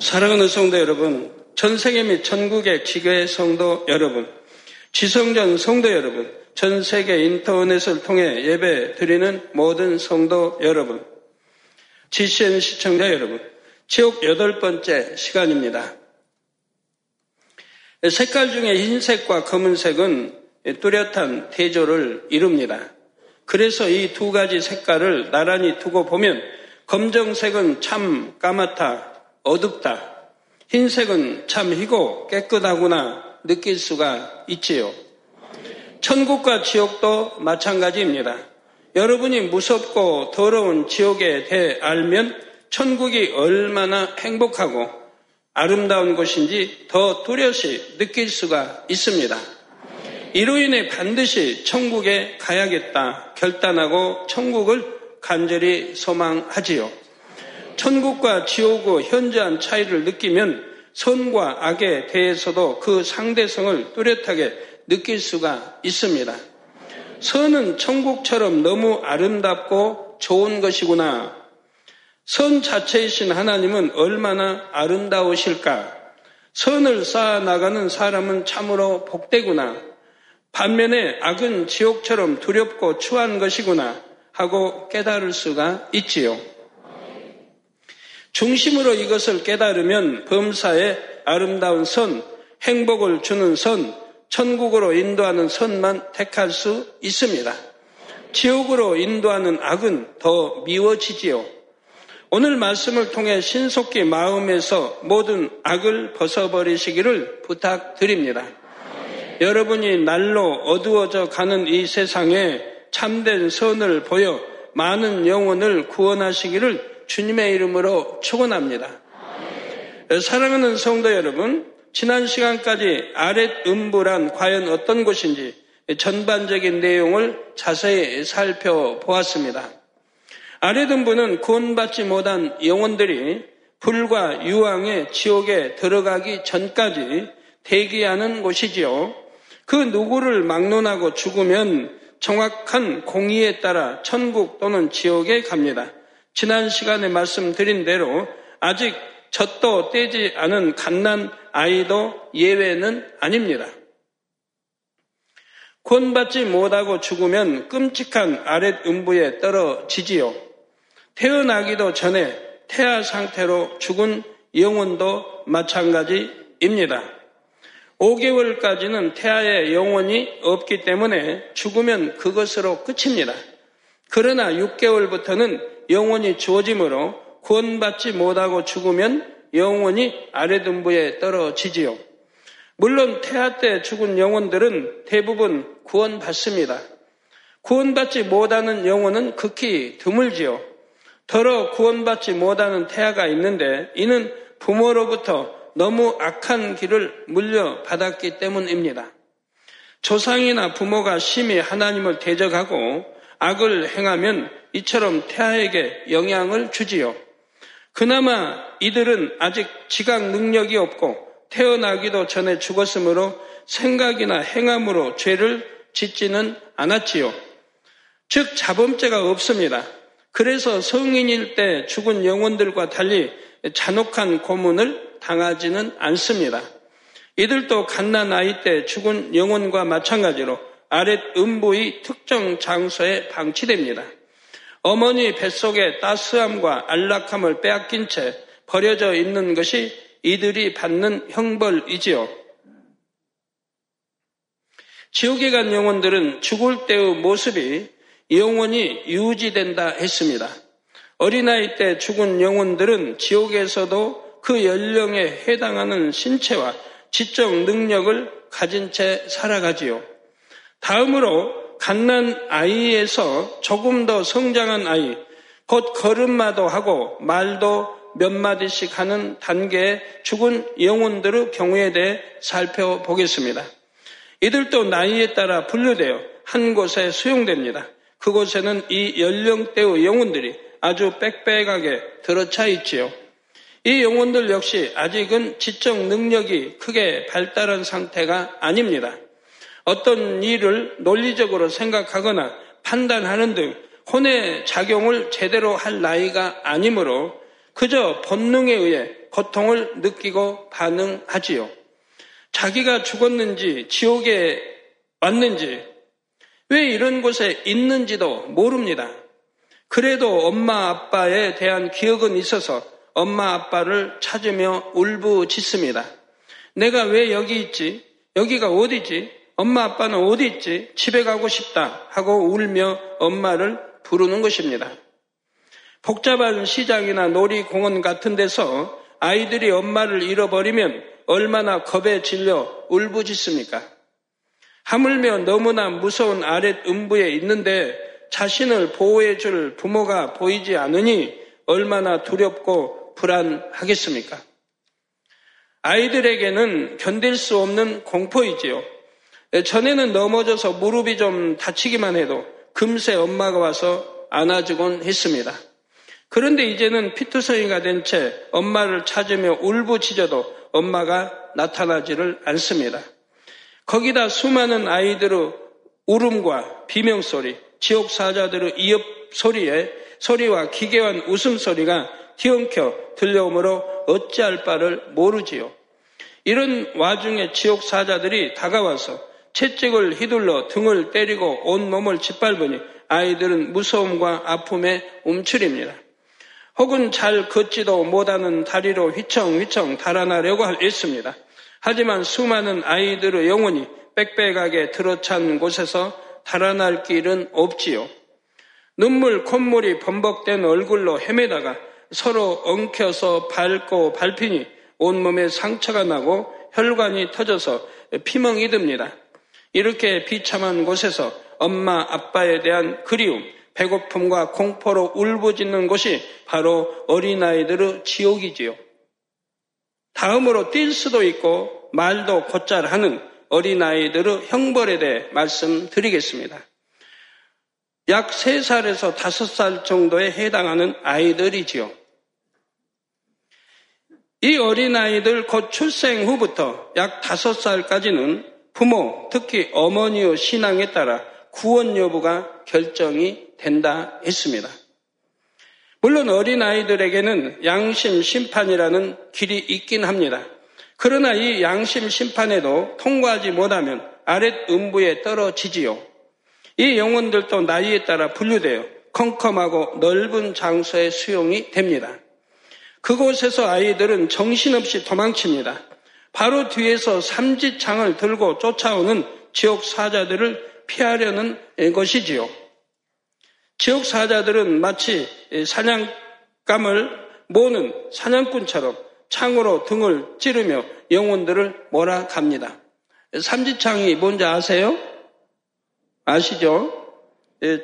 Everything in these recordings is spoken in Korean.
사랑하는 성도 여러분, 전 세계 및 전국의 기교의 성도 여러분, 지성전 성도 여러분, 전 세계 인터넷을 통해 예배 드리는 모든 성도 여러분, GCN 시청자 여러분, 지옥 여덟 번째 시간입니다. 색깔 중에 흰색과 검은색은 뚜렷한 대조를 이룹니다. 그래서 이 두 가지 색깔을 나란히 두고 보면 검정색은 참 까맣다, 어둡다. 흰색은 참 희고 깨끗하구나 느낄 수가 있지요. 천국과 지옥도 마찬가지입니다. 여러분이 무섭고 더러운 지옥에 대해 알면 천국이 얼마나 행복하고 아름다운 곳인지 더 뚜렷이 느낄 수가 있습니다. 이로 인해 반드시 천국에 가야겠다 결단하고 천국을 간절히 소망하지요. 천국과 지옥의 현저한 차이를 느끼면 선과 악에 대해서도 그 상대성을 뚜렷하게 느낄 수가 있습니다. 선은 천국처럼 너무 아름답고 좋은 것이구나. 선 자체이신 하나님은 얼마나 아름다우실까. 선을 쌓아 나가는 사람은 참으로 복되구나. 반면에 악은 지옥처럼 두렵고 추한 것이구나 하고 깨달을 수가 있지요. 중심으로 이것을 깨달으면 범사의 아름다운 선, 행복을 주는 선, 천국으로 인도하는 선만 택할 수 있습니다. 지옥으로 인도하는 악은 더 미워지지요. 오늘 말씀을 통해 신속히 마음에서 모든 악을 벗어버리시기를 부탁드립니다. 여러분이 날로 어두워져 가는 이 세상에 참된 선을 보여 많은 영혼을 구원하시기를 주님의 이름으로 축원합니다. 사랑하는 성도 여러분, 지난 시간까지 아랫 음부란 과연 어떤 곳인지 전반적인 내용을 자세히 살펴보았습니다. 아랫 음부는 구원받지 못한 영혼들이 불과 유황의 지옥에 들어가기 전까지 대기하는 곳이지요. 그 누구를 막론하고 죽으면 정확한 공의에 따라 천국 또는 지옥에 갑니다. 지난 시간에 말씀드린 대로 아직 젖도 떼지 않은 갓난 아이도 예외는 아닙니다. 곤받지 못하고 죽으면 끔찍한 아랫 음부에 떨어지지요. 태어나기도 전에 태아 상태로 죽은 영혼도 마찬가지입니다. 5개월까지는 태아의 영혼이 없기 때문에 죽으면 그것으로 끝입니다. 그러나 6개월부터는 영혼이 주어짐으로 구원받지 못하고 죽으면 영혼이 아래등부에 떨어지지요. 물론 태아 때 죽은 영혼들은 대부분 구원받습니다. 구원받지 못하는 영혼은 극히 드물지요. 더러 구원받지 못하는 태아가 있는데 이는 부모로부터 너무 악한 길을 물려받았기 때문입니다. 조상이나 부모가 심히 하나님을 대적하고 악을 행하면 이처럼 태아에게 영향을 주지요. 그나마 이들은 아직 지각 능력이 없고 태어나기도 전에 죽었으므로 생각이나 행함으로 죄를 짓지는 않았지요. 즉 자범죄가 없습니다. 그래서 성인일 때 죽은 영혼들과 달리 잔혹한 고문을 당하지는 않습니다. 이들도 갓난 아이 때 죽은 영혼과 마찬가지로 아랫 음부의 특정 장소에 방치됩니다. 어머니 뱃속에 따스함과 안락함을 빼앗긴 채 버려져 있는 것이 이들이 받는 형벌이지요. 지옥에 간 영혼들은 죽을 때의 모습이 영혼이 유지된다 했습니다. 어린아이 때 죽은 영혼들은 지옥에서도 그 연령에 해당하는 신체와 지적 능력을 가진 채 살아가지요. 다음으로 갓난 아이에서 조금 더 성장한 아이, 곧 걸음마도 하고 말도 몇 마디씩 하는 단계의 죽은 영혼들의 경우에 대해 살펴보겠습니다. 이들도 나이에 따라 분류되어 한 곳에 수용됩니다. 그곳에는 이 연령대의 영혼들이 아주 빽빽하게 들어차 있지요. 이 영혼들 역시 아직은 지적 능력이 크게 발달한 상태가 아닙니다. 어떤 일을 논리적으로 생각하거나 판단하는 등 혼의 작용을 제대로 할 나이가 아니므로 그저 본능에 의해 고통을 느끼고 반응하지요. 자기가 죽었는지 지옥에 왔는지 왜 이런 곳에 있는지도 모릅니다. 그래도 엄마 아빠에 대한 기억은 있어서 엄마 아빠를 찾으며 울부짖습니다. 내가 왜 여기 있지? 여기가 어디지? 엄마 아빠는 어디 있지? 집에 가고 싶다 하고 울며 엄마를 부르는 것입니다. 복잡한 시장이나 놀이공원 같은 데서 아이들이 엄마를 잃어버리면 얼마나 겁에 질려 울부짖습니까? 하물며 너무나 무서운 아랫 음부에 있는데 자신을 보호해 줄 부모가 보이지 않으니 얼마나 두렵고 불안하겠습니까? 아이들에게는 견딜 수 없는 공포이지요. 전에는 넘어져서 무릎이 좀 다치기만 해도 금세 엄마가 와서 안아주곤 했습니다. 그런데 이제는 피투성이가 된 채 엄마를 찾으며 울부짖어도 엄마가 나타나지를 않습니다. 거기다 수많은 아이들의 울음과 비명소리, 지옥 사자들의 이업 소리에 소리와 기괴한 웃음소리가 뒤엉켜 들려오므로 어찌할 바를 모르지요. 이런 와중에 지옥 사자들이 다가와서 채찍을 휘둘러 등을 때리고 온 몸을 짓밟으니 아이들은 무서움과 아픔에 움츠립니다. 혹은 잘 걷지도 못하는 다리로 휘청휘청 달아나려고 했습니다. 하지만 수많은 아이들의 영혼이 빽빽하게 들어찬 곳에서 달아날 길은 없지요. 눈물, 콧물이 범벅된 얼굴로 헤매다가 서로 엉켜서 밟고 밟히니 온몸에 상처가 나고 혈관이 터져서 피멍이 듭니다. 이렇게 비참한 곳에서 엄마, 아빠에 대한 그리움, 배고픔과 공포로 울부짖는 곳이 바로 어린아이들의 지옥이지요. 다음으로 뛸 수도 있고 말도 곧잘 하는 어린아이들의 형벌에 대해 말씀드리겠습니다. 약 3살에서 5살 정도에 해당하는 아이들이지요. 이 어린아이들 곧 출생 후부터 약 5살까지는 부모, 특히 어머니의 신앙에 따라 구원 여부가 결정이 된다 했습니다. 물론 어린 아이들에게는 양심 심판이라는 길이 있긴 합니다. 그러나 이 양심 심판에도 통과하지 못하면 아랫 음부에 떨어지지요. 이 영혼들도 나이에 따라 분류되어 컴컴하고 넓은 장소에 수용이 됩니다. 그곳에서 아이들은 정신없이 도망칩니다. 바로 뒤에서 삼지창을 들고 쫓아오는 지옥 사자들을 피하려는 것이지요. 지옥 사자들은 마치 사냥감을 모는 사냥꾼처럼 창으로 등을 찌르며 영혼들을 몰아갑니다. 삼지창이 뭔지 아세요? 아시죠?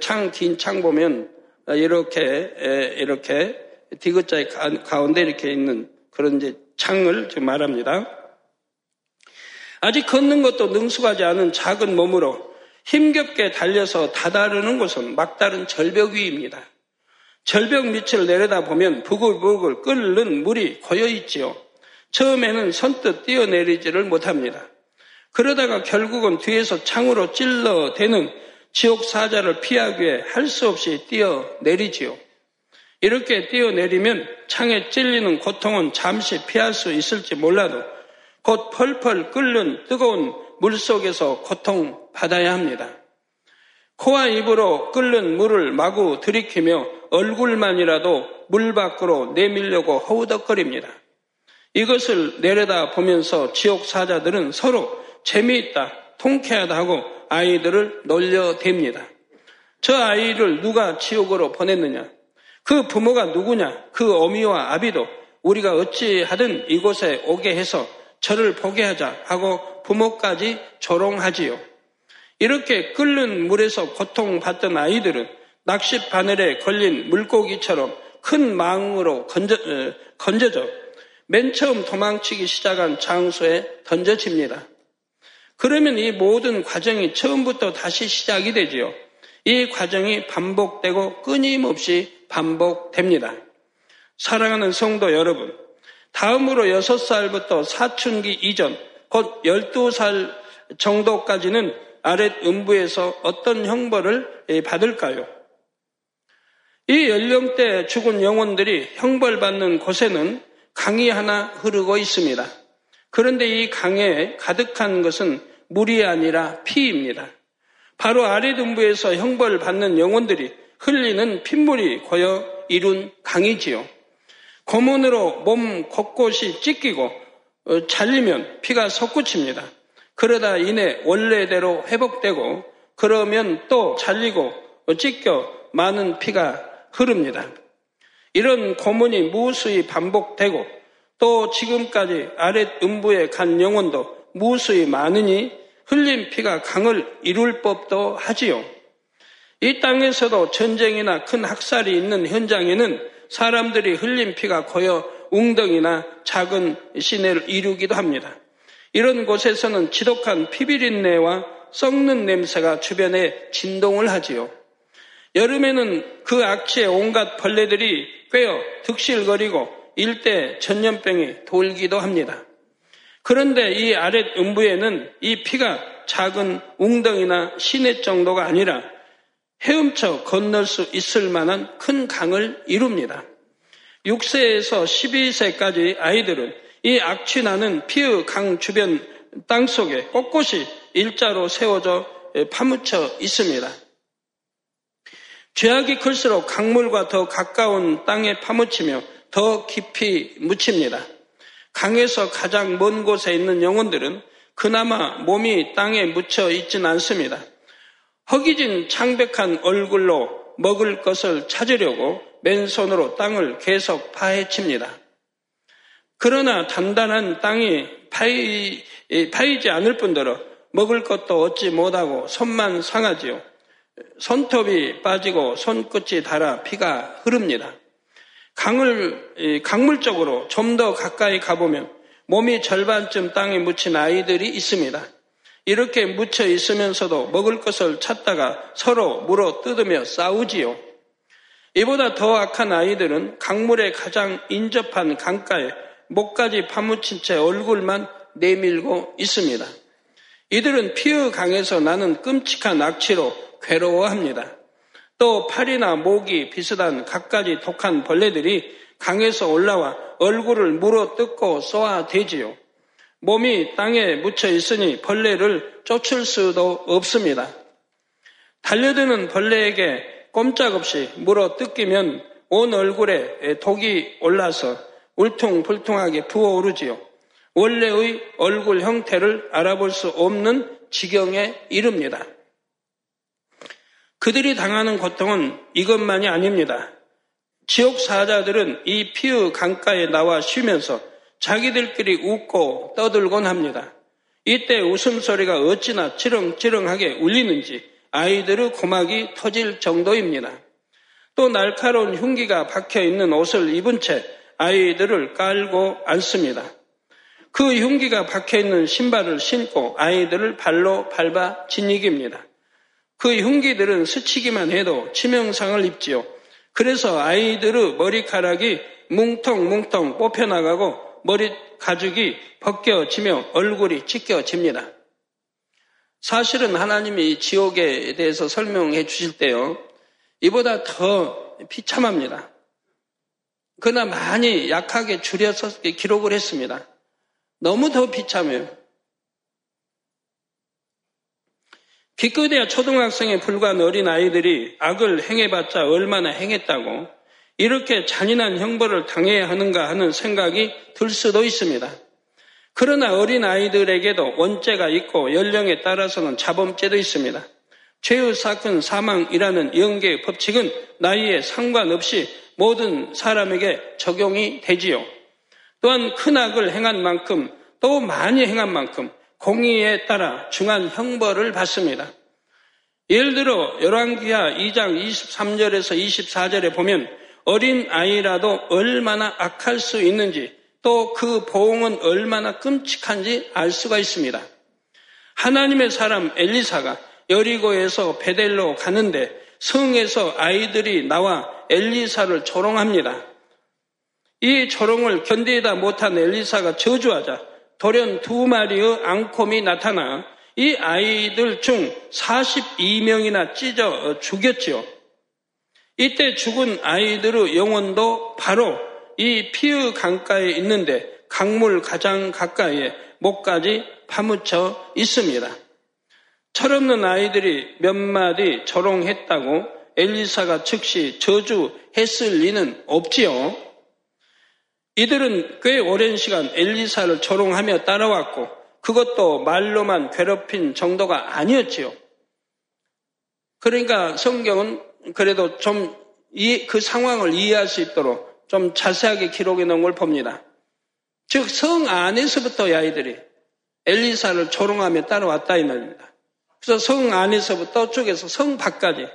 창, 긴 창 보면 이렇게, 이렇게 디귿자의 가운데 이렇게 있는 그런 이제 창을 지금 말합니다. 아직 걷는 것도 능숙하지 않은 작은 몸으로 힘겹게 달려서 다다르는 곳은 막다른 절벽 위입니다. 절벽 밑을 내려다 보면 부글부글 끓는 물이 고여 있지요. 처음에는 선뜻 뛰어내리지를 못합니다. 그러다가 결국은 뒤에서 창으로 찔러대는 지옥 사자를 피하기 위해 할 수 없이 뛰어내리지요. 이렇게 뛰어내리면 창에 찔리는 고통은 잠시 피할 수 있을지 몰라도 곧 펄펄 끓는 뜨거운 물 속에서 고통받아야 합니다. 코와 입으로 끓는 물을 마구 들이키며 얼굴만이라도 물 밖으로 내밀려고 허우덕거립니다. 이것을 내려다 보면서 지옥 사자들은 서로 재미있다, 통쾌하다 하고 아이들을 놀려댑니다. 저 아이를 누가 지옥으로 보냈느냐? 그 부모가 누구냐? 그 어미와 아비도 우리가 어찌하든 이곳에 오게 해서 저를 보게 하자 하고 부모까지 조롱하지요. 이렇게 끓는 물에서 고통받던 아이들은 낚시 바늘에 걸린 물고기처럼 큰 망으로 건져, 어, 건져져 맨 처음 도망치기 시작한 장소에 던져집니다. 그러면 이 모든 과정이 처음부터 다시 시작이 되지요. 이 과정이 반복되고 끊임없이 반복됩니다. 사랑하는 성도 여러분, 다음으로 6살부터 사춘기 이전, 곧 12살 정도까지는 아랫 음부에서 어떤 형벌을 받을까요? 이 연령대 죽은 영혼들이 형벌받는 곳에는 강이 하나 흐르고 있습니다. 그런데 이 강에 가득한 것은 물이 아니라 피입니다. 바로 아래 등부에서 형벌 받는 영혼들이 흘리는 핏물이 고여 이룬 강이지요. 고문으로 몸 곳곳이 찢기고 어, 잘리면 피가 솟구칩니다. 그러다 인해 원래대로 회복되고 그러면 또 잘리고 어, 찢겨 많은 피가 흐릅니다. 이런 고문이 무수히 반복되고 또 지금까지 아랫 음부에 간 영혼도 무수히 많으니 흘린 피가 강을 이룰 법도 하지요. 이 땅에서도 전쟁이나 큰 학살이 있는 현장에는 사람들이 흘린 피가 고여 웅덩이나 작은 시내를 이루기도 합니다. 이런 곳에서는 지독한 피비린내와 썩는 냄새가 주변에 진동을 하지요. 여름에는 그 악취에 온갖 벌레들이 꿰어 득실거리고 일대 전염병이 돌기도 합니다. 그런데 이 아랫 음부에는 이 피가 작은 웅덩이나 시내 정도가 아니라 헤엄쳐 건널 수 있을 만한 큰 강을 이룹니다. 6세에서 12세까지 아이들은 이 악취나는 피의 강 주변 땅 속에 꼿꼿이 일자로 세워져 파묻혀 있습니다. 죄악이 클수록 강물과 더 가까운 땅에 파묻히며 더 깊이 묻힙니다. 강에서 가장 먼 곳에 있는 영혼들은 그나마 몸이 땅에 묻혀 있진 않습니다. 허기진 창백한 얼굴로 먹을 것을 찾으려고 맨손으로 땅을 계속 파헤칩니다. 그러나 단단한 땅이 파이, 파이지 않을 뿐더러 먹을 것도 얻지 못하고 손만 상하지요. 손톱이 빠지고 손끝이 닳아 피가 흐릅니다. 강을, 강물 쪽으로 좀 더 가까이 가보면 몸이 절반쯤 땅에 묻힌 아이들이 있습니다. 이렇게 묻혀 있으면서도 먹을 것을 찾다가 서로 물어 뜯으며 싸우지요. 이보다 더 악한 아이들은 강물에 가장 인접한 강가에 목까지 파묻힌 채 얼굴만 내밀고 있습니다. 이들은 피의 강에서 나는 끔찍한 악취로 괴로워합니다. 또 팔이나 목이 비슷한 갖가지 독한 벌레들이 강에서 올라와 얼굴을 물어 뜯고 쏘아 대지요. 몸이 땅에 묻혀 있으니 벌레를 쫓을 수도 없습니다. 달려드는 벌레에게 꼼짝없이 물어 뜯기면 온 얼굴에 독이 올라서 울퉁불퉁하게 부어오르지요. 원래의 얼굴 형태를 알아볼 수 없는 지경에 이릅니다. 그들이 당하는 고통은 이것만이 아닙니다. 지옥 사자들은 이 피의 강가에 나와 쉬면서 자기들끼리 웃고 떠들곤 합니다. 이때 웃음소리가 어찌나 지렁지렁하게 울리는지 아이들의 고막이 터질 정도입니다. 또 날카로운 흉기가 박혀 있는 옷을 입은 채 아이들을 깔고 앉습니다. 그 흉기가 박혀 있는 신발을 신고 아이들을 발로 밟아 진이깁니다. 그 흉기들은 스치기만 해도 치명상을 입지요. 그래서 아이들의 머리카락이 뭉텅뭉텅 뽑혀나가고 머리 가죽이 벗겨지며 얼굴이 찢겨집니다. 사실은 하나님이 지옥에 대해서 설명해 주실 때요. 이보다 더 비참합니다. 그러나 많이 약하게 줄여서 기록을 했습니다. 너무 더 비참해요. 기껏해야 초등학생에 불과한 어린 아이들이 악을 행해봤자 얼마나 행했다고 이렇게 잔인한 형벌을 당해야 하는가 하는 생각이 들 수도 있습니다. 그러나 어린 아이들에게도 원죄가 있고 연령에 따라서는 자범죄도 있습니다. 죄의 사건 사망이라는 영계의 법칙은 나이에 상관없이 모든 사람에게 적용이 되지요. 또한 큰 악을 행한 만큼 또 많이 행한 만큼 공의에 따라 중한 형벌을 받습니다. 예를 들어 열왕기하 2장 23절에서 24절에 보면 어린 아이라도 얼마나 악할 수 있는지 또 그 보응은 얼마나 끔찍한지 알 수가 있습니다. 하나님의 사람 엘리사가 여리고에서 베델로 가는데 성에서 아이들이 나와 엘리사를 조롱합니다. 이 조롱을 견디다 못한 엘리사가 저주하자 돌연 두 마리의 앙콤이 나타나 이 아이들 중 42명이나 찢어 죽였지요. 이때 죽은 아이들의 영혼도 바로 이 피의 강가에 있는데 강물 가장 가까이에 목까지 파묻혀 있습니다. 철없는 아이들이 몇 마디 조롱했다고 엘리사가 즉시 저주했을 리는 없지요. 이들은 꽤 오랜 시간 엘리사를 조롱하며 따라왔고 그것도 말로만 괴롭힌 정도가 아니었지요. 그러니까 성경은 그래도 좀 그 상황을 이해할 수 있도록 좀 자세하게 기록해 놓은 걸 봅니다. 즉, 성 안에서부터 이 아이들이 엘리사를 조롱하며 따라왔다 이 말입니다. 그래서 성 안에서부터 쪽에서 성 밖까지.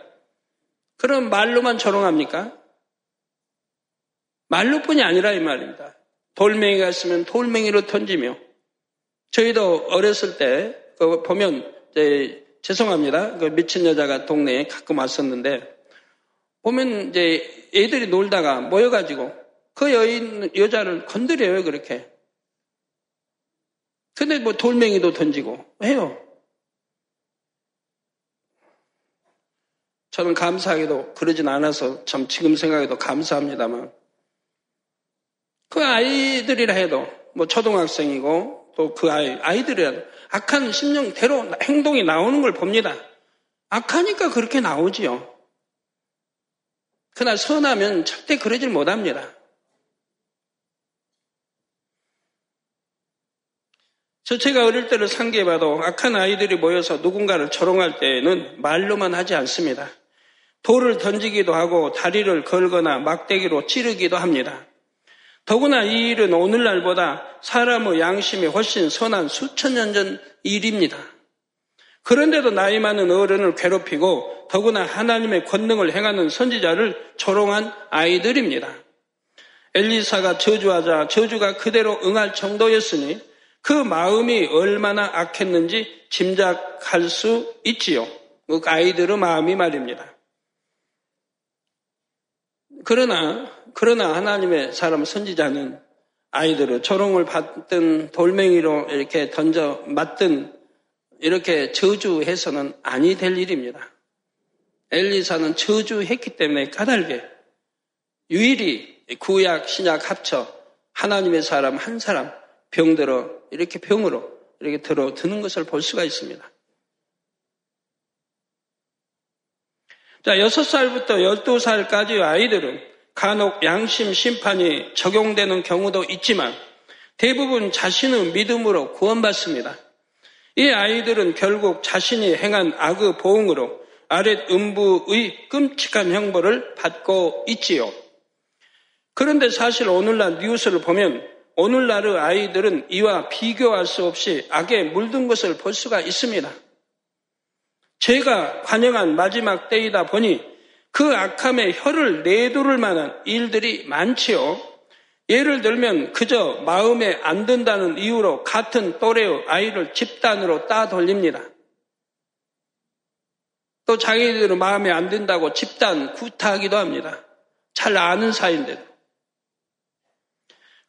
그럼 말로만 조롱합니까? 말로뿐이 아니라 이 말입니다. 돌멩이가 있으면 돌멩이로 던지며 저희도 어렸을 때 보면 죄송합니다. 그 미친 여자가 동네에 가끔 왔었는데 보면 이제 애들이 놀다가 모여가지고 그 여인 여자를 건드려요 그렇게. 근데 뭐 돌멩이도 던지고 해요. 저는 감사하게도 그러진 않아서 참 지금 생각해도 감사합니다만 그 아이들이라 해도 뭐 초등학생이고 또 그 아이 아이들이라도 악한 심령대로 행동이 나오는 걸 봅니다. 악하니까 그렇게 나오지요. 그러나 선하면 절대 그러질 못합니다. 저 제가 어릴 때를 상기해봐도 악한 아이들이 모여서 누군가를 조롱할 때에는 말로만 하지 않습니다. 돌을 던지기도 하고 다리를 걸거나 막대기로 찌르기도 합니다. 더구나 이 일은 오늘날보다 사람의 양심이 훨씬 선한 수천 년 전 일입니다. 그런데도 나이 많은 어른을 괴롭히고 더구나 하나님의 권능을 행하는 선지자를 조롱한 아이들입니다. 엘리사가 저주하자 저주가 그대로 응할 정도였으니 그 마음이 얼마나 악했는지 짐작할 수 있지요. 그 아이들의 마음이 말입니다. 그러나 그러나 하나님의 사람 선지자는 아이들을 조롱을 받든 돌멩이로 이렇게 던져 맞든 이렇게 저주해서는 아니 될 일입니다. 엘리사는 저주했기 때문에 까닭에 유일히 구약, 신약 합쳐 하나님의 사람 한 사람 병들어 이렇게 병으로 이렇게 들어 드는 것을 볼 수가 있습니다. 자, 6살부터 12살까지의 아이들은 간혹 양심 심판이 적용되는 경우도 있지만 대부분 자신의 믿음으로 구원받습니다. 이 아이들은 결국 자신이 행한 악의 보응으로 아랫 음부의 끔찍한 형벌을 받고 있지요. 그런데 사실 오늘날 뉴스를 보면 오늘날의 아이들은 이와 비교할 수 없이 악에 물든 것을 볼 수가 있습니다. 제가 관영한 마지막 때이다 보니 그 악함에 혀를 내두를 만한 일들이 많지요. 예를 들면 그저 마음에 안 든다는 이유로 같은 또래의 아이를 집단으로 따 돌립니다. 또 자기들은 마음에 안 든다고 집단 구타하기도 합니다. 잘 아는 사이인데도.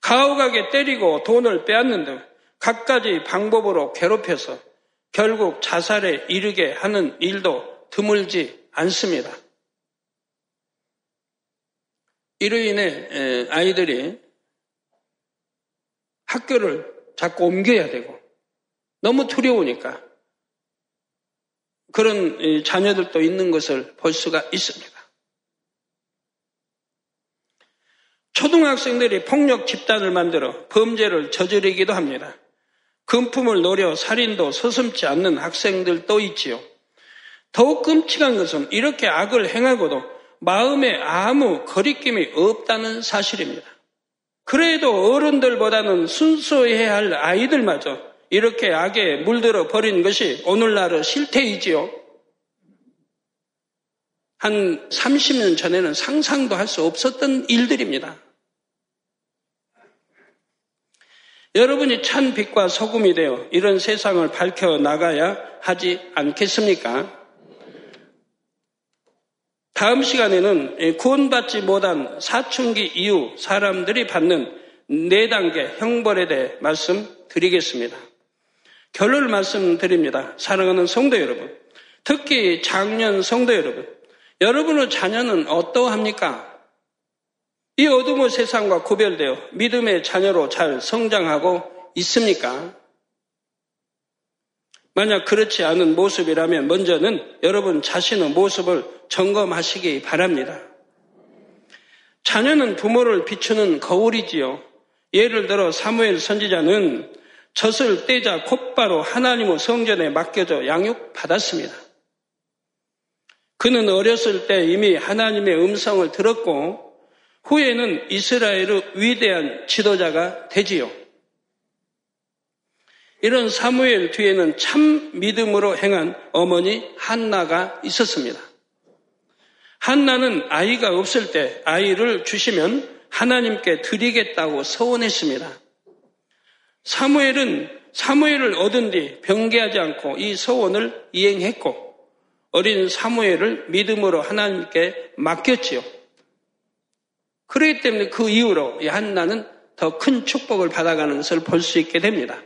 가혹하게 때리고 돈을 빼앗는 등 갖가지 방법으로 괴롭혀서 결국 자살에 이르게 하는 일도 드물지 않습니다. 이로 인해 아이들이 학교를 자꾸 옮겨야 되고 너무 두려우니까 그런 자녀들도 있는 것을 볼 수가 있습니다. 초등학생들이 폭력 집단을 만들어 범죄를 저지르기도 합니다. 금품을 노려 살인도 서슴지 않는 학생들도 있지요. 더욱 끔찍한 것은 이렇게 악을 행하고도 마음에 아무 거리낌이 없다는 사실입니다. 그래도 어른들보다는 순수해야 할 아이들마저 이렇게 악에 물들어 버린 것이 오늘날의 실태이지요. 한 30년 전에는 상상도 할 수 없었던 일들입니다. 여러분이 찬 빛과 소금이 되어 이런 세상을 밝혀 나가야 하지 않겠습니까? 다음 시간에는 구원받지 못한 사춘기 이후 사람들이 받는 네 단계 형벌에 대해 말씀드리겠습니다. 결론을 말씀드립니다. 사랑하는 성도 여러분, 특히 작년 성도 여러분, 여러분의 자녀는 어떠합니까? 이 어둠의 세상과 구별되어 믿음의 자녀로 잘 성장하고 있습니까? 만약 그렇지 않은 모습이라면 먼저는 여러분 자신의 모습을 점검하시기 바랍니다. 자녀는 부모를 비추는 거울이지요. 예를 들어 사무엘 선지자는 젖을 떼자 곧바로 하나님의 성전에 맡겨져 양육받았습니다. 그는 어렸을 때 이미 하나님의 음성을 들었고 후에는 이스라엘의 위대한 지도자가 되지요. 이런 사무엘 뒤에는 참 믿음으로 행한 어머니 한나가 있었습니다. 한나는 아이가 없을 때 아이를 주시면 하나님께 드리겠다고 서원했습니다. 사무엘은 사무엘을 얻은 뒤 병개하지 않고 이 서원을 이행했고 어린 사무엘을 믿음으로 하나님께 맡겼지요. 그렇기 때문에 그 이후로 한나는 더 큰 축복을 받아가는 것을 볼 수 있게 됩니다.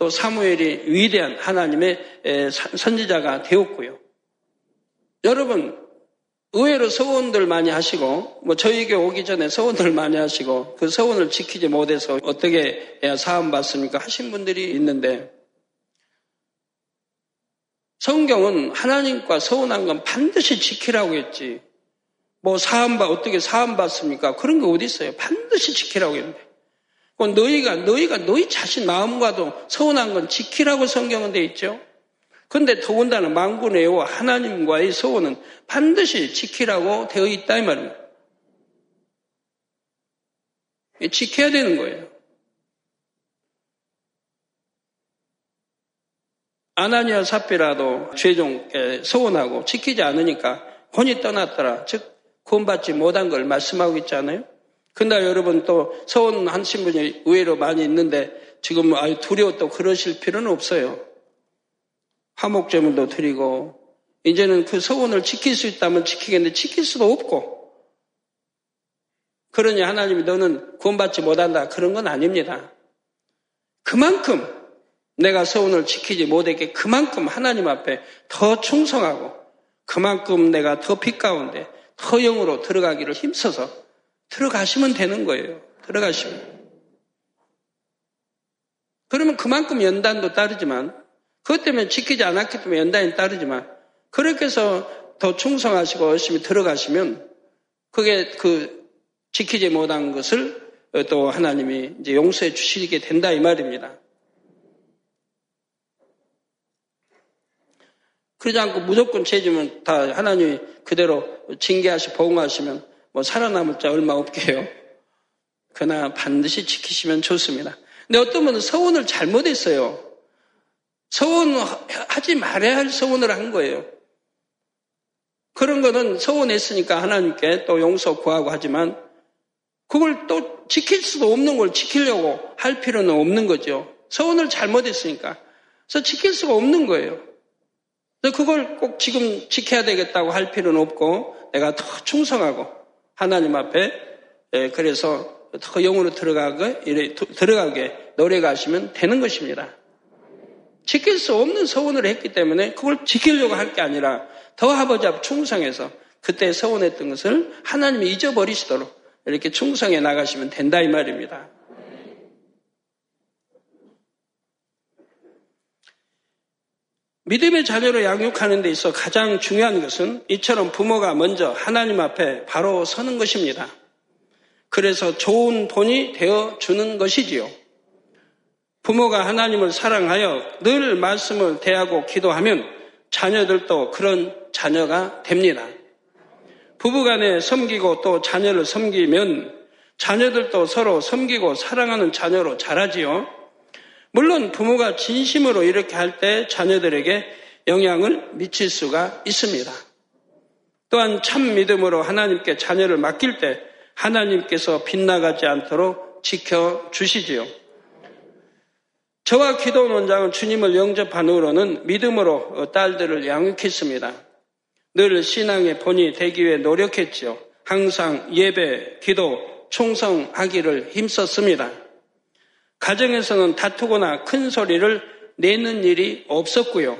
또 사무엘이 위대한 하나님의 선지자가 되었고요. 여러분, 의외로 서원들 많이 하시고, 뭐 저에게 오기 전에 서원들 많이 하시고, 그 서원을 지키지 못해서 어떻게 사함받습니까? 하신 분들이 있는데, 성경은 하나님과 서운한 건 반드시 지키라고 했지. 뭐 사함받, 어떻게 사함받습니까? 그런 게 어디 있어요? 반드시 지키라고 했는데. 그 너희가 너희가 너희 자신 마음과도 서운한 건 지키라고 성경은 돼 있죠. 그런데 더군다나 망군의와 하나님과의 서원은 반드시 지키라고 되어 있다 이 말입니다. 지켜야 되는 거예요. 아나니아 삽비라도 최종 서원하고 지키지 않으니까 혼이 떠났더라. 즉 구원받지 못한 걸 말씀하고 있잖아요. 근데 여러분 또 서운하신 분이 의외로 많이 있는데 지금 아유 두려워 또 그러실 필요는 없어요. 화목제물도 드리고 이제는 그 서원을 지킬 수 있다면 지키겠는데 지킬 수도 없고 그러니 하나님이 너는 구원받지 못한다 그런 건 아닙니다. 그만큼 내가 서원을 지키지 못했게 그만큼 하나님 앞에 더 충성하고 그만큼 내가 더 빛 가운데 더 영으로 들어가기를 힘써서 들어가시면 되는 거예요. 들어가시면. 그러면 그만큼 연단도 따르지만, 그것 때문에 지키지 않았기 때문에 연단이 따르지만, 그렇게 해서 더 충성하시고 열심히 들어가시면, 그게 그 지키지 못한 것을 또 하나님이 이제 용서해 주시게 된다 이 말입니다. 그러지 않고 무조건 죄지면 다 하나님이 그대로 징계하시 보응하시면 뭐 살아남을 자 얼마 없게요. 그러나 반드시 지키시면 좋습니다. 근데 어떤 분은 서원을 잘못했어요. 서원하지 말아야 할 서원을 한 거예요. 그런 거는 서원했으니까 하나님께 또 용서 구하고 하지만 그걸 또 지킬 수도 없는 걸 지키려고 할 필요는 없는 거죠. 서원을 잘못했으니까. 그래서 지킬 수가 없는 거예요. 그걸 꼭 지금 지켜야 되겠다고 할 필요는 없고 내가 더 충성하고 하나님 앞에 예, 그래서 더 영으로 들어가게 들어가게 노력하시면 되는 것입니다. 지킬 수 없는 서원을 했기 때문에 그걸 지키려고 할 게 아니라 더 아버지 앞 충성해서 그때 서원했던 것을 하나님이 잊어버리시도록 이렇게 충성해 나가시면 된다 이 말입니다. 믿음의 자녀로 양육하는 데 있어 가장 중요한 것은 이처럼 부모가 먼저 하나님 앞에 바로 서는 것입니다. 그래서 좋은 본이 되어 주는 것이지요. 부모가 하나님을 사랑하여 늘 말씀을 대하고 기도하면 자녀들도 그런 자녀가 됩니다. 부부간에 섬기고 또 자녀를 섬기면 자녀들도 서로 섬기고 사랑하는 자녀로 자라지요. 물론 부모가 진심으로 이렇게 할 때 자녀들에게 영향을 미칠 수가 있습니다. 또한 참 믿음으로 하나님께 자녀를 맡길 때 하나님께서 빗나가지 않도록 지켜주시지요. 저와 기도 원장은 주님을 영접한 후로는 믿음으로 딸들을 양육했습니다. 늘 신앙의 본이 되기 위해 노력했지요. 항상 예배, 기도, 충성하기를 힘썼습니다. 가정에서는 다투거나 큰 소리를 내는 일이 없었고요.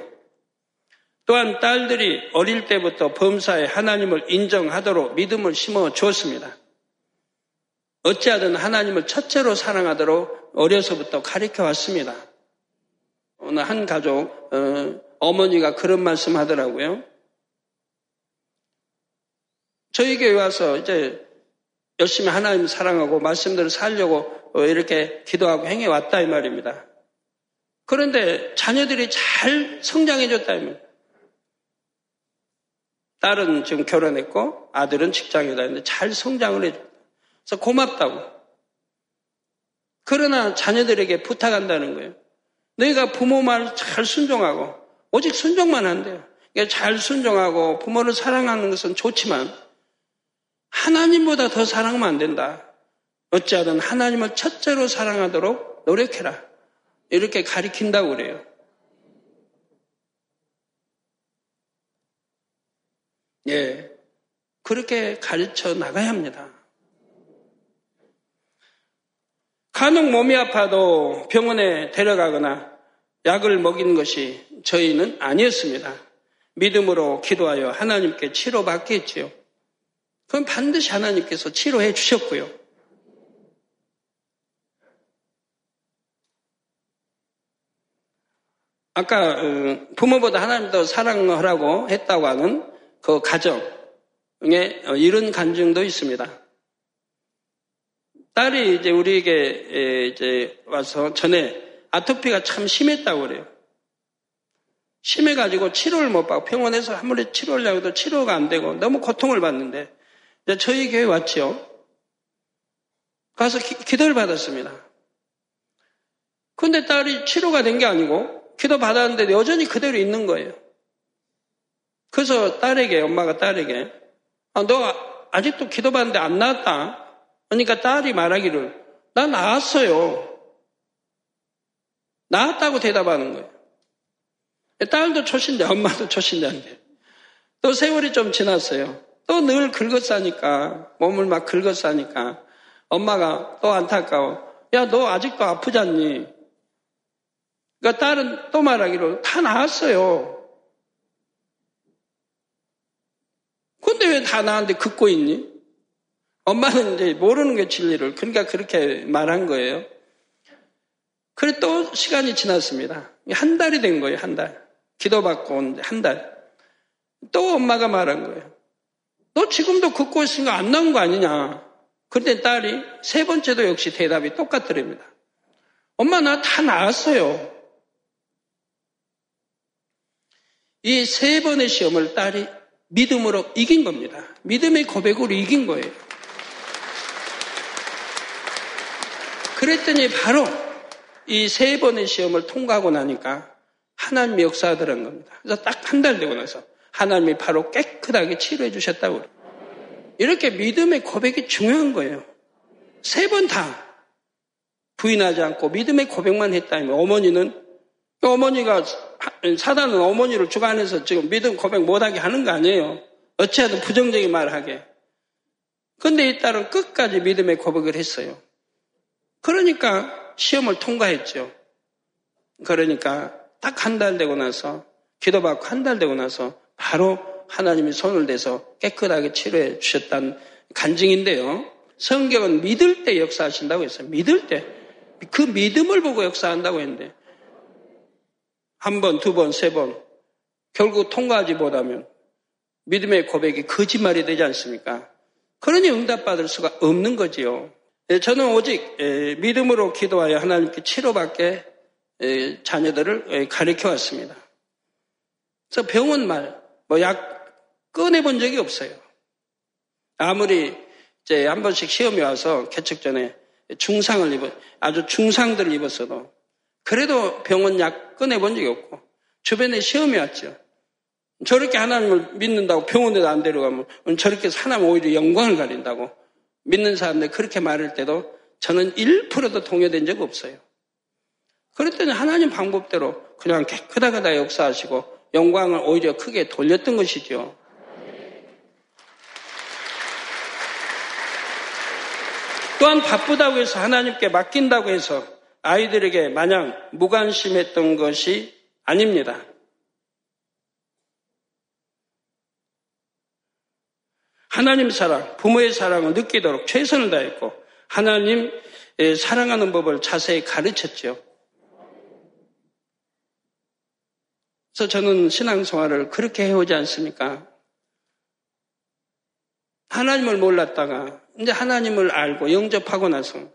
또한 딸들이 어릴 때부터 범사에 하나님을 인정하도록 믿음을 심어 주었습니다. 어찌하든 하나님을 첫째로 사랑하도록 어려서부터 가르쳐 왔습니다. 어느 한 가족 어, 머니가 그런 말씀 하더라고요. 저희 교회 와서 이제 열심히 하나님 사랑하고 말씀대로 살려고 어, 이렇게 기도하고 행해 왔다 이 말입니다. 그런데 자녀들이 잘 성장해줬다 이 말. 딸은 지금 결혼했고 아들은 직장에 다니는데 잘 성장을 해줬다. 그래서 고맙다고. 그러나 자녀들에게 부탁한다는 거예요. 너희가 부모 말 잘 순종하고 오직 순종만 한대요. 그러니까 잘 순종하고 부모를 사랑하는 것은 좋지만 하나님보다 더 사랑하면 안 된다. 어찌하든 하나님을 첫째로 사랑하도록 노력해라. 이렇게 가리킨다고 그래요. 예. 그렇게 가르쳐 나가야 합니다. 간혹 몸이 아파도 병원에 데려가거나 약을 먹이는 것이 저희는 아니었습니다. 믿음으로 기도하여 하나님께 치료받겠지요. 그럼 반드시 하나님께서 치료해 주셨고요. 아까 어, 부모보다 하나님 더 사랑하라고 했다고 하는 그 가정에 어, 이런 간증도 있습니다. 딸이 이제 우리에게 이제 와서 전에 아토피가 참 심했다고 그래요. 심해가지고 치료를 못 받고 병원에서 아무리 치료를 하고도 치료가 안 되고 너무 고통을 받는데 저희 교회 왔죠. 가서 기, 도를 받았습니다. 근데 딸이 치료가 된 게 아니고 기도 받았는데 여전히 그대로 있는 거예요. 그래서 딸에게 엄마가 딸에게 아, 너 아직도 기도 받는데 안 나왔다. 그러니까 딸이 말하기를 나 나왔어요. 나왔다고 대답하는 거예요. 딸도 초신자, 엄마도 초신자인데. 또 세월이 좀 지났어요. 또 늘 긁어싸니까, 몸을 막 긁어싸니까, 엄마가 또 안타까워. 야, 너 아직도 아프지 않니? 그러니까 딸은 또 말하기로 다 나았어요. 근데 왜 다 나았는데 긁고 있니? 엄마는 이제 모르는 게 진리를. 그러니까 그렇게 말한 거예요. 그래 또 시간이 지났습니다. 한 달이 된 거예요, 한 달. 기도받고 온 한 달. 또 엄마가 말한 거예요. 너 지금도 걷고 있으니까 안 나온 거 아니냐. 그때 딸이 세 번째도 역시 대답이 똑같더랍니다. 엄마 나 다 나았어요. 이 세 번의 시험을 딸이 믿음으로 이긴 겁니다. 믿음의 고백으로 이긴 거예요. 그랬더니 바로 이 세 번의 시험을 통과하고 나니까 하나님이 역사하더라는 겁니다. 그래서 딱 한 달 되고 나서 하나님이 바로 깨끗하게 치료해 주셨다고. 이렇게 믿음의 고백이 중요한 거예요. 세 번 다 부인하지 않고 믿음의 고백만 했다면 어머니는 어머니가 사단은 어머니를 주관해서 지금 믿음 고백 못하게 하는 거 아니에요. 어찌하든 부정적인 말을 하게. 근데 이 딸은 끝까지 믿음의 고백을 했어요. 그러니까 시험을 통과했죠. 그러니까 딱 한 달 되고 나서 기도받고 한 달 되고 나서 바로 하나님이 손을 대서 깨끗하게 치료해 주셨다는 간증인데요. 성경은 믿을 때 역사하신다고 했어요. 믿을 때. 그 믿음을 보고 역사한다고 했는데 한 번, 두 번, 세 번. 결국 통과하지 못하면 믿음의 고백이 거짓말이 되지 않습니까? 그러니 응답받을 수가 없는 거지요. 예, 저는 오직 예, 믿음으로 기도하여 하나님께 치료받게 예, 자녀들을 가르쳐 왔습니다. 그래서 병원 말, 뭐 약 꺼내본 적이 없어요. 아무리 이제 한 번씩 시험이 와서 개척 전에 중상을 입어, 아주 중상들을 입었어도 그래도 병원 약 꺼내본 적이 없고 주변에 시험이 왔죠. 저렇게 하나님을 믿는다고 병원에도 안 데려가면 저렇게 하나님 오히려 영광을 가린다고 믿는 사람들 그렇게 말할 때도 저는 1%도 동요된 적 없어요. 그랬더니 하나님 방법대로 그냥 깨끗하게 다 역사하시고 영광을 오히려 크게 돌렸던 것이죠. 또한 바쁘다고 해서 하나님께 맡긴다고 해서 아이들에게 마냥 무관심했던 것이 아닙니다. 하나님 사랑, 부모의 사랑을 느끼도록 최선을 다했고 하나님 사랑하는 법을 자세히 가르쳤죠. 그래서 저는 신앙생활을 그렇게 해오지 않습니까? 하나님을 몰랐다가 이제 하나님을 알고 영접하고 나서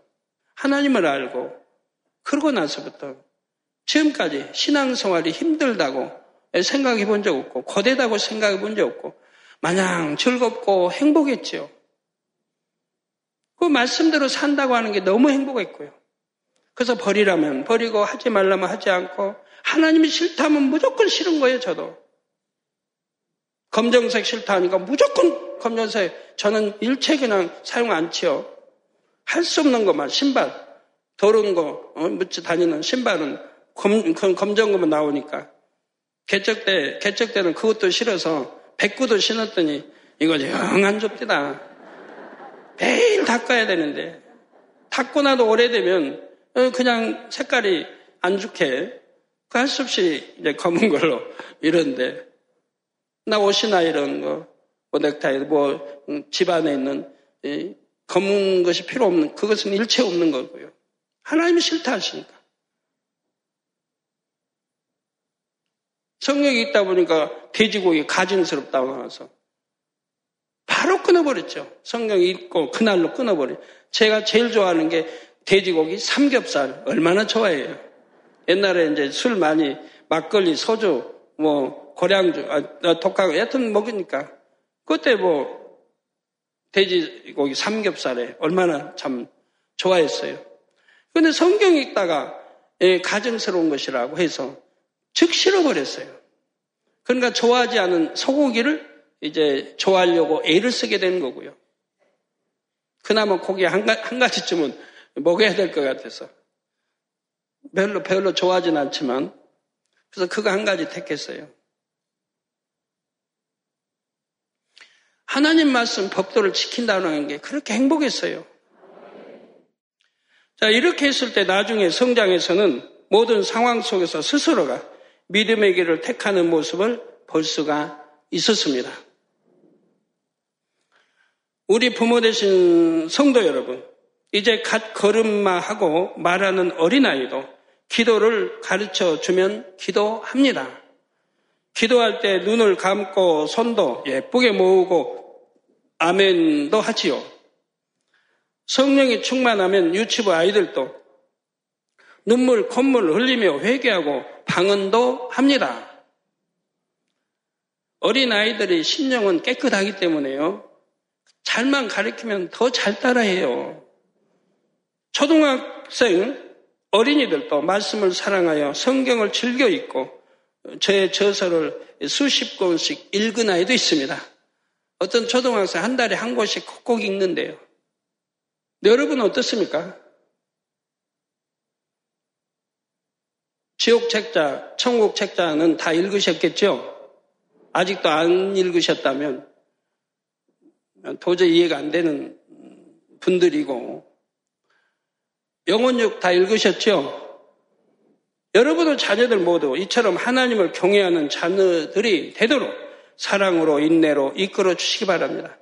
하나님을 알고 그러고 나서부터 지금까지 신앙생활이 힘들다고 생각해 본 적 없고 고되다고 생각해 본 적 없고 마냥 즐겁고 행복했죠. 그 말씀대로 산다고 하는 게 너무 행복했고요. 그래서 버리라면 버리고 하지 말라면 하지 않고 하나님이 싫다면 무조건 싫은 거예요, 저도. 검정색 싫다 하니까 무조건 검정색 저는 일체 그냥 사용 안 치요. 할 수 없는 것만 신발 더러운 거 어, 묻지 다니는 신발은 검, 검 정거만 나오니까 개척 때 개척 때는 그것도 싫어서 백구도 신었더니 이거 영안 좁디다. 매일 닦아야 되는데 닦고 나도 오래되면 어, 그냥 색깔이 안 좋게 그 할 수 없이 이제 검은 걸로 이런데 나 옷이나 이런 거, 뭐 넥타이, 뭐 음, 집안에 있는 검은 것이 필요 없는 그것은 일체 없는 거고요. 하나님이 싫다 하시니까. 성령이 있다 보니까 돼지고기 가증스럽다고 하면서 바로 끊어버렸죠. 성령이 있고 그날로 끊어버려. 제가 제일 좋아하는 게 돼지고기 삼겹살 얼마나 좋아해요. 옛날에 이제 술 많이 막걸리, 소주, 뭐 고량주, 아, 독하고 여튼 먹으니까 그때 뭐 돼지고기 삼겹살에 얼마나 참 좋아했어요. 근데 성경 읽다가 예, 가증스러운 것이라고 해서 즉 싫어버렸어요. 그러니까 좋아하지 않은 소고기를 이제 좋아하려고 애를 쓰게 되는 거고요. 그나마 고기 한, 한 가지쯤은 먹어야 될 것 같아서. 별로, 별로 좋아하진 않지만, 그래서 그거 한 가지 택했어요. 하나님 말씀 법도를 지킨다는 게 그렇게 행복했어요. 자, 이렇게 했을 때 나중에 성장에서는 모든 상황 속에서 스스로가 믿음의 길을 택하는 모습을 볼 수가 있었습니다. 우리 부모 되신 성도 여러분, 이제 갓 걸음마하고 말하는 어린아이도 기도를 가르쳐 주면 기도합니다. 기도할 때 눈을 감고 손도 예쁘게 모으고 아멘도 하지요. 성령이 충만하면 유치부 아이들도 눈물, 콧물 흘리며 회개하고 방언도 합니다. 어린 아이들의 심령은 깨끗하기 때문에요. 잘만 가르치면 더 잘 따라해요. 초등학생 어린이들도 말씀을 사랑하여 성경을 즐겨 읽고 제 저서를 수십 권씩 읽은 아이도 있습니다. 어떤 초등학생 한 달에 한 권씩 콕콕 읽는데요. 여러분은 어떻습니까? 지옥 책자, 천국 책자는 다 읽으셨겠죠? 아직도 안 읽으셨다면 도저히 이해가 안 되는 분들이고 영혼육 다 읽으셨죠? 여러분의 자녀들 모두 이처럼 하나님을 경외하는 자녀들이 되도록 사랑으로 인내로 이끌어 주시기 바랍니다.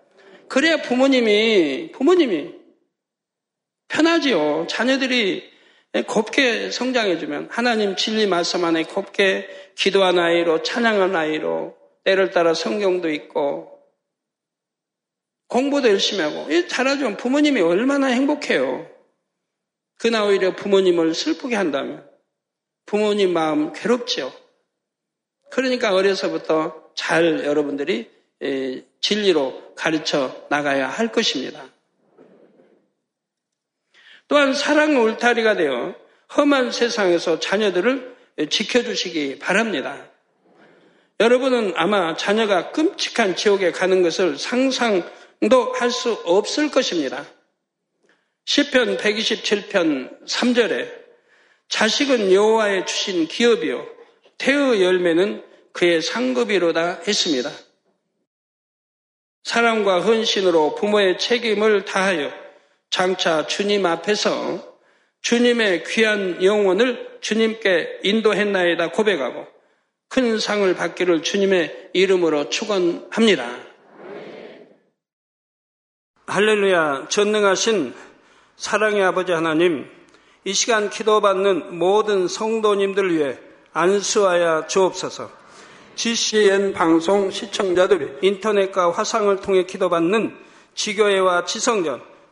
그래야 부모님이 부모님이 편하지요. 자녀들이 곱게 성장해주면 하나님 진리 말씀 안에 곱게 기도한 아이로 찬양한 아이로 때를 따라 성경도 읽고 공부도 열심히 하고 잘하지만 부모님이 얼마나 행복해요. 그나 오히려 부모님을 슬프게 한다면 부모님 마음 괴롭죠. 그러니까 어려서부터 잘 여러분들이 진리로 가르쳐 나가야 할 것입니다. 또한 사랑의 울타리가 되어 험한 세상에서 자녀들을 지켜주시기 바랍니다. 여러분은 아마 자녀가 끔찍한 지옥에 가는 것을 상상도 할 수 없을 것입니다. 10편 127편 3절에 자식은 여호와의 주신 기업이요 태의 열매는 그의 상급이로다 했습니다. 사랑과 헌신으로 부모의 책임을 다하여 장차 주님 앞에서 주님의 귀한 영혼을 주님께 인도했나이다 고백하고 큰 상을 받기를 주님의 이름으로 축원합니다. 할렐루야 전능하신 사랑의 아버지 하나님, 이 시간 기도받는 모든 성도님들 위해 안수하여 주옵소서. GCN 방송 시청자들이 인터넷과 화상을 통해 기도받는 지교회와 지성전,